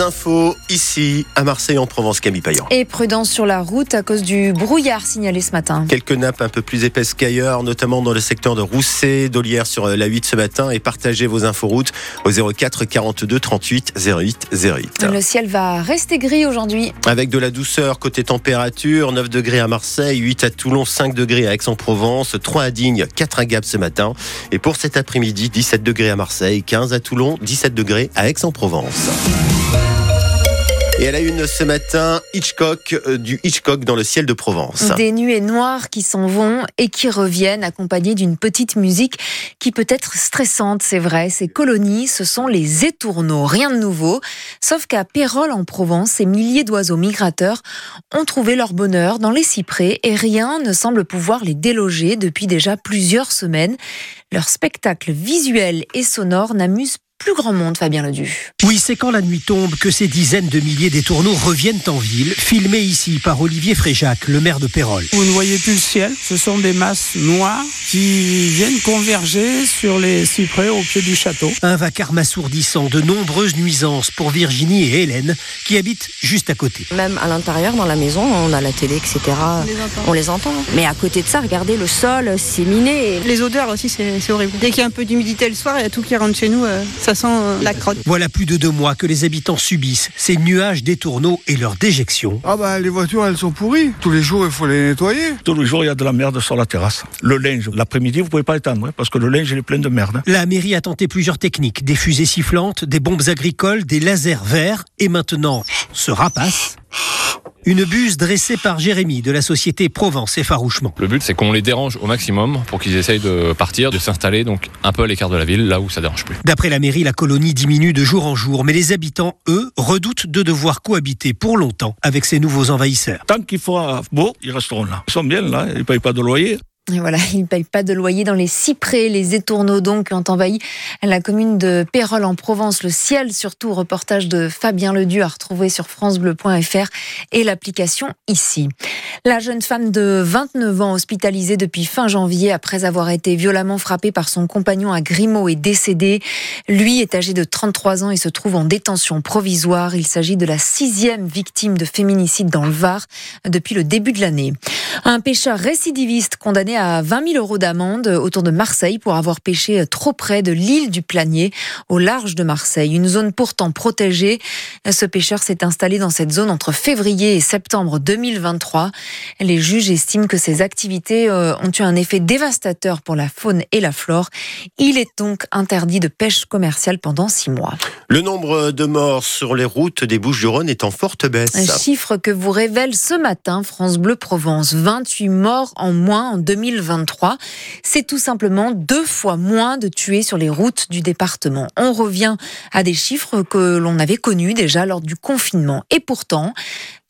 Les infos ici à Marseille en Provence, Camille Payan. Et prudence sur la route à cause du brouillard signalé ce matin. Quelques nappes un peu plus épaisses qu'ailleurs, notamment dans le secteur de Rousset, d'Olière sur la 8 ce matin. Et partagez vos inforoutes au 04 42 38 08 08. Le ciel va rester gris aujourd'hui. Avec de la douceur côté température, 9 degrés à Marseille, 8 à Toulon, 5 degrés à Aix-en-Provence, 3 à Digne, 4 à Gap ce matin. Et pour cet après-midi, 17 degrés à Marseille, 15 à Toulon, 17 degrés à Aix-en-Provence. Et elle a une ce matin, Hitchcock, euh, du Hitchcock dans le ciel de Provence. Des nuées noires qui s'en vont et qui reviennent accompagnées d'une petite musique qui peut être stressante, c'est vrai. Ces colonies, ce sont les étourneaux, rien de nouveau. Sauf qu'à Pérol en Provence, ces milliers d'oiseaux migrateurs ont trouvé leur bonheur dans les cyprès et rien ne semble pouvoir les déloger depuis déjà plusieurs semaines. Leur spectacle visuel et sonore n'amuse plus grand monde, Fabien Ledu. Oui, c'est quand la nuit tombe que ces dizaines de milliers d'étourneaux reviennent en ville, filmés ici par Olivier Fréjac, le maire de Pérol. Vous ne voyez plus le ciel, ce sont des masses noires qui viennent converger sur les cyprès au pied du château. Un vacarme assourdissant, de nombreuses nuisances pour Virginie et Hélène, qui habitent juste à côté. Même à l'intérieur, dans la maison, on a la télé, etc. On les entend. Mais à côté de ça, regardez le sol, c'est miné. Les odeurs aussi, c'est horrible. Dès qu'il y a un peu d'humidité le soir, il y a tout qui rentre chez nous. Euh, ça sent euh, la crotte. Voilà plus de deux mois que les habitants subissent ces nuages d'étourneaux et leur déjection. Ah bah les voitures elles sont pourries. Tous les jours il faut les nettoyer. Tous les jours il y a de la merde sur la terrasse. Le linge, l'après-midi vous pouvez pas étendre hein, parce que le linge il est plein de merde. La mairie a tenté plusieurs techniques, des fusées sifflantes, des bombes agricoles, des lasers verts et maintenant ce rapace une buse dressée par Jérémy de la société Provence Effarouchement. Le but, c'est qu'on les dérange au maximum pour qu'ils essayent de partir, de s'installer donc un peu à l'écart de la ville, là où ça dérange plus. D'après la mairie, la colonie diminue de jour en jour, mais les habitants, eux, redoutent de devoir cohabiter pour longtemps avec ces nouveaux envahisseurs. Tant qu'il fera beau, ils resteront là. Ils sont bien là, ils ne payent pas de loyer. Et voilà, ils ne payent pas de loyer dans les cyprès. Les étourneaux donc ont envahi la commune de Pérol en Provence. Le ciel, surtout, reportage de Fabien Ledu à retrouver sur francebleu.fr et l'application ici. La jeune femme de 29 ans hospitalisée depuis fin janvier après avoir été violemment frappée par son compagnon à Grimaud est décédée. Lui est âgé de 33 ans et se trouve en détention provisoire. Il s'agit de la sixième victime de féminicide dans le Var depuis le début de l'année. Un pêcheur récidiviste condamné à 20 000 euros d'amende autour de Marseille pour avoir pêché trop près de l'île du Planier, au large de Marseille, une zone pourtant protégée. Ce pêcheur s'est installé dans cette zone entre février et septembre 2023. Les juges estiment que ces activités euh, ont eu un effet dévastateur pour la faune et la flore. Il est donc interdit de pêche commerciale pendant six mois. Le nombre de morts sur les routes des Bouches-du-Rhône est en forte baisse. Un chiffre que vous révèle ce matin France Bleu Provence. 28 morts en moins en 2023. C'est tout simplement deux fois moins de tués sur les routes du département. On revient à des chiffres que l'on avait connus déjà lors du confinement. Et pourtant,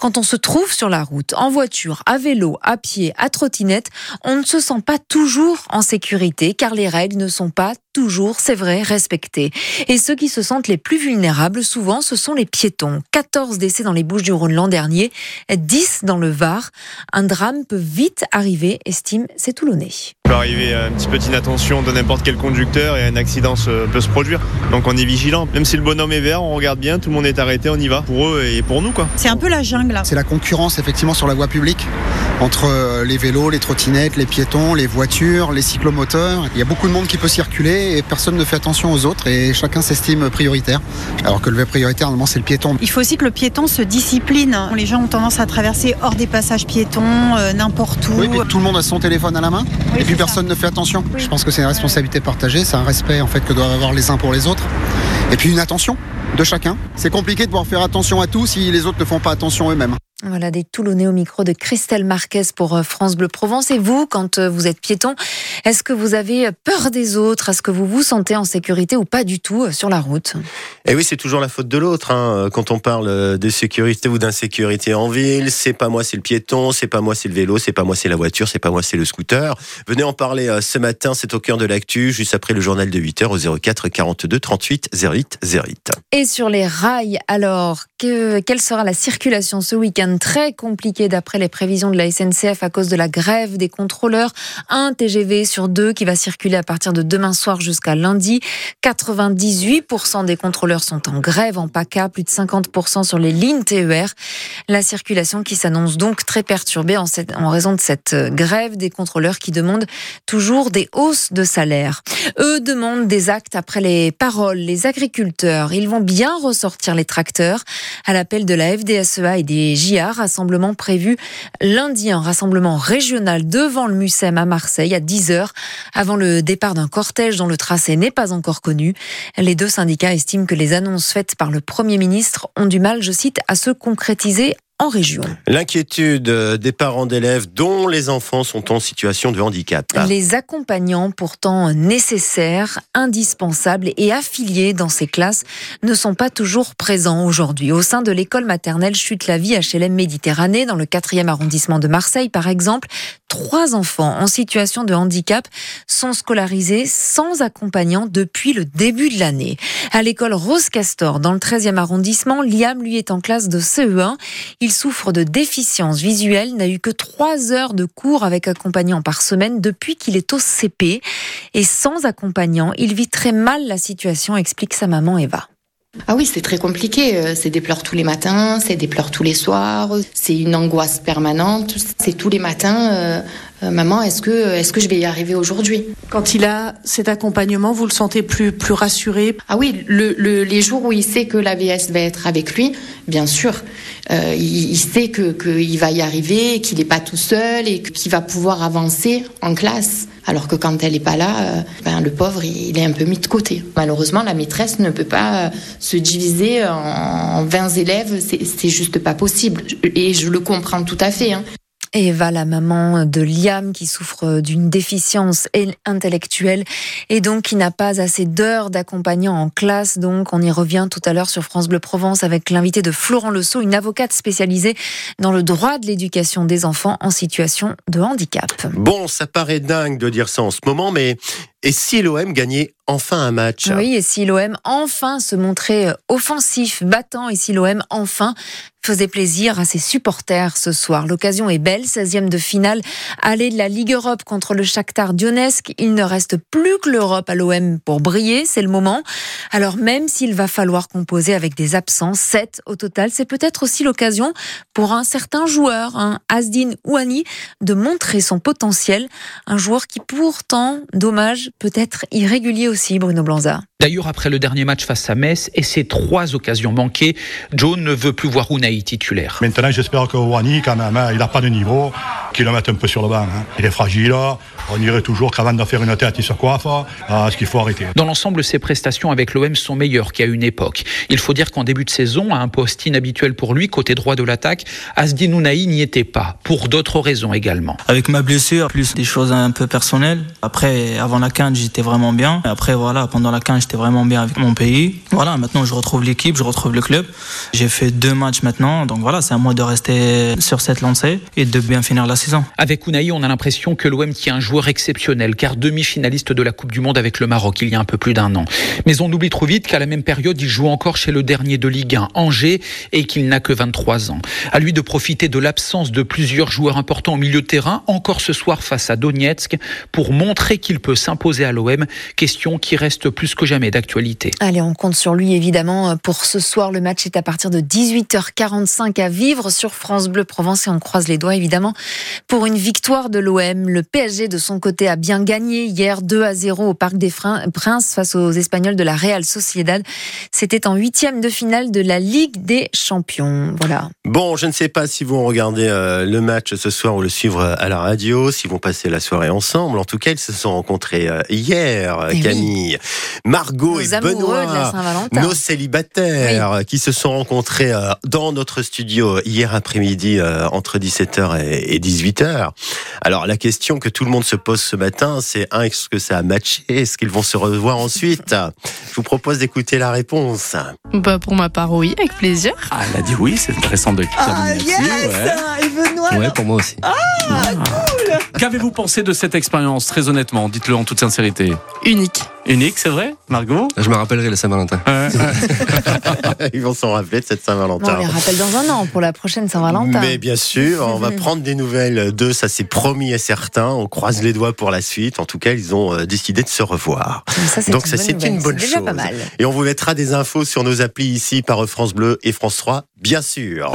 quand on se trouve sur la route, en voiture, à vélo, à pied, à trottinette, on ne se sent pas toujours en sécurité car les règles ne sont pas toujours, c'est vrai, respectées. Et ceux qui se sentent les plus vulnérables, souvent, ce sont les piétons. 14 décès dans les Bouches du Rhône l'an dernier, 10 dans le Var. Un drame peut vite arriver, estime ces Toulonnais. Il peut arriver un petit peu d'inattention de n'importe quel conducteur et un accident peut se produire. Donc on est vigilant. Même si le bonhomme est vert, on regarde bien, tout le monde est arrêté, on y va. Pour eux et pour nous, quoi. C'est un peu la jungle c'est la concurrence effectivement sur la voie publique entre euh, les vélos, les trottinettes, les piétons, les voitures, les cyclomoteurs. Il y a beaucoup de monde qui peut circuler et personne ne fait attention aux autres et chacun s'estime prioritaire. Alors que le vrai prioritaire, normalement, c'est le piéton. Il faut aussi que le piéton se discipline. Les gens ont tendance à traverser hors des passages piétons, euh, n'importe où. Oui, mais tout le monde a son téléphone à la main et puis personne ne fait attention. Je pense que c'est une responsabilité partagée, c'est un respect en fait que doivent avoir les uns pour les autres. Et puis une attention de chacun. C'est compliqué de pouvoir faire attention à tout si les autres ne font pas attention eux-mêmes. Voilà des Toulonnais au micro de Christelle Marquez pour euh, France Bleu Provence. Et vous, quand euh, vous êtes piéton, est-ce que vous avez peur des autres? Est-ce que vous vous sentez en sécurité ou pas du tout euh, sur la route? Eh oui, c'est toujours la faute de l'autre. Hein. Quand on parle de sécurité ou d'insécurité en ville, c'est pas moi, c'est le piéton, c'est pas moi, c'est le vélo, c'est pas moi, c'est la voiture, c'est pas moi, c'est le scooter. Venez en parler ce matin, c'est au cœur de l'actu, juste après le journal de 8h au 04 42 38 08 08. Et sur les rails, alors, que, quelle sera la circulation ce week-end? Très compliquée d'après les prévisions de la SNCF à cause de la grève des contrôleurs. Un TGV sur deux qui va circuler à partir de demain soir jusqu'à lundi. 98% des contrôleurs sont en grève en PACA, plus de 50% sur les lignes TER. La circulation qui s'annonce donc très perturbée en, en raison de cette euh, grève des contrôleurs qui demandent toujours des hausses de salaire. Eux demandent des actes après les paroles. Les agriculteurs, ils vont bien ressortir les tracteurs à l'appel de la FDSEA et des JA, rassemblement prévu lundi, un rassemblement régional devant le MUSEM à Marseille à 10h avant le départ d'un cortège dont le tracé n'est pas encore connu. Les deux syndicats estiment que les annonces faites par le Premier ministre ont du mal, je cite, à se concrétiser en région. L'inquiétude des parents d'élèves dont les enfants sont en situation de handicap. Les accompagnants pourtant nécessaires, indispensables et affiliés dans ces classes ne sont pas toujours présents aujourd'hui. Au sein de l'école maternelle Chute la vie HLM Méditerranée, dans le 4e arrondissement de Marseille par exemple, trois enfants en situation de handicap sont scolarisés sans accompagnant depuis le début de l'année. À l'école Rose Castor, dans le 13e arrondissement, Liam lui est en classe de CE1. Il souffre de déficience visuelle, n'a eu que trois heures de cours avec accompagnant par semaine depuis qu'il est au CP. Et sans accompagnant, il vit très mal la situation, explique sa maman Eva. Ah oui, c'est très compliqué. Euh, c'est des pleurs tous les matins, c'est des pleurs tous les soirs, c'est une angoisse permanente. C'est tous les matins. Euh, euh, maman, est-ce que, est-ce que je vais y arriver aujourd'hui? Quand il a cet accompagnement, vous le sentez plus, plus rassuré? Ah oui, le, les jours où il sait que la VS va être avec lui, bien sûr, euh, il, sait que qu'il va y arriver, qu'il n'est pas tout seul et qu'il va pouvoir avancer en classe. Alors que quand elle n'est pas là, euh, ben, le pauvre, il, est un peu mis de côté. Malheureusement, la maîtresse ne peut pas se diviser en 20 élèves, c'est juste pas possible. Et je le comprends tout à fait. Hein. Eva, la maman de Liam, qui souffre d'une déficience intellectuelle et donc qui n'a pas assez d'heures d'accompagnant en classe. Donc, on y revient tout à l'heure sur France Bleu Provence avec l'invité de Florent Leceau, une avocate spécialisée dans le droit de l'éducation des enfants en situation de handicap. Bon, ça paraît dingue de dire ça en ce moment, mais et si l'OM gagnait enfin un match Oui, et si l'OM enfin se montrait offensif, battant, et si l'OM enfin faisait plaisir à ses supporters ce soir. L'occasion est belle, 16e de finale, aller de la Ligue Europe contre le Shakhtar Donetsk. Il ne reste plus que l'Europe à l'OM pour briller, c'est le moment. Alors même s'il va falloir composer avec des absents, 7 au total, c'est peut-être aussi l'occasion pour un certain joueur, un Asdin Ouani, de montrer son potentiel. Un joueur qui pourtant, dommage, peut-être irrégulier aussi, Bruno Blanza. D'ailleurs, après le dernier match face à Metz et ses trois occasions manquées, Joe ne veut plus voir Unai titulaire. Maintenant, j'espère que Wani, quand même, hein, il n'a pas de niveau, qu'il le mette un peu sur le banc. Hein. Il est fragile. On dirait toujours qu'avant de faire une tête, il se coiffe. Ah, ce qu'il faut arrêter. Dans l'ensemble, ses prestations avec l'OM sont meilleures qu'à une époque. Il faut dire qu'en début de saison, à un poste inhabituel pour lui, côté droit de l'attaque, Asdin Ounahi n'y était pas, pour d'autres raisons également. Avec ma blessure, plus des choses un peu personnelles. Après, avant la 15, j'étais vraiment bien. Après, voilà, pendant la 15, vraiment bien avec mon pays. Voilà, maintenant je retrouve l'équipe, je retrouve le club. J'ai fait deux matchs maintenant, donc voilà, c'est à moi de rester sur cette lancée et de bien finir la saison. Avec Unai, on a l'impression que l'OM tient un joueur exceptionnel, car demi-finaliste de la Coupe du Monde avec le Maroc il y a un peu plus d'un an. Mais on oublie trop vite qu'à la même période, il joue encore chez le dernier de Ligue 1, Angers, et qu'il n'a que 23 ans. À lui de profiter de l'absence de plusieurs joueurs importants au milieu de terrain, encore ce soir face à Donetsk, pour montrer qu'il peut s'imposer à l'OM, question qui reste plus que jamais d'actualité. Allez, on compte sur lui évidemment pour ce soir. Le match est à partir de 18h45 à vivre sur France Bleu Provence et on croise les doigts évidemment pour une victoire de l'OM. Le PSG de son côté a bien gagné hier 2 à 0 au Parc des Princes face aux Espagnols de la Real Sociedad. C'était en huitième de finale de la Ligue des Champions. Voilà. Bon, je ne sais pas si vont regarder euh, le match ce soir ou le suivre à la radio, s'ils vont passer la soirée ensemble. En tout cas, ils se sont rencontrés euh, hier, eh Camille. Margot et Benoît, nos célibataires qui se sont rencontrés euh, dans notre studio hier après-midi euh, entre 17h et 18h. Alors la question que tout le monde se pose ce matin, c'est un, est-ce que ça a matché? Est-ce qu'ils vont se revoir ensuite? Je vous propose d'écouter la réponse. Bah pour ma part, oui, avec plaisir. Ah, elle a dit oui, c'est intéressant de Ah, yes ouais. Et Benoît Ouais, pour moi aussi. Ah, cool Qu'avez-vous pensé de cette expérience, très honnêtement Dites-le en toute sincérité. Unique. Unique, c'est vrai, Margot Je me rappellerai le Saint-Valentin. Ils vont s'en rappeler de cette Saint-Valentin. on les rappelle dans un an pour la prochaine Saint-Valentin. Mais bien sûr, on va prendre des nouvelles d'eux, ça c'est promis et certain. On croise les doigts pour la suite. En tout cas, ils ont euh, décidé de se revoir. Ça, Donc une ça bonne c'est une bonne C'est déjà chose. pas mal. Et on vous mettra des infos sur nos applis ici par France Bleu et France 3, bien sûr.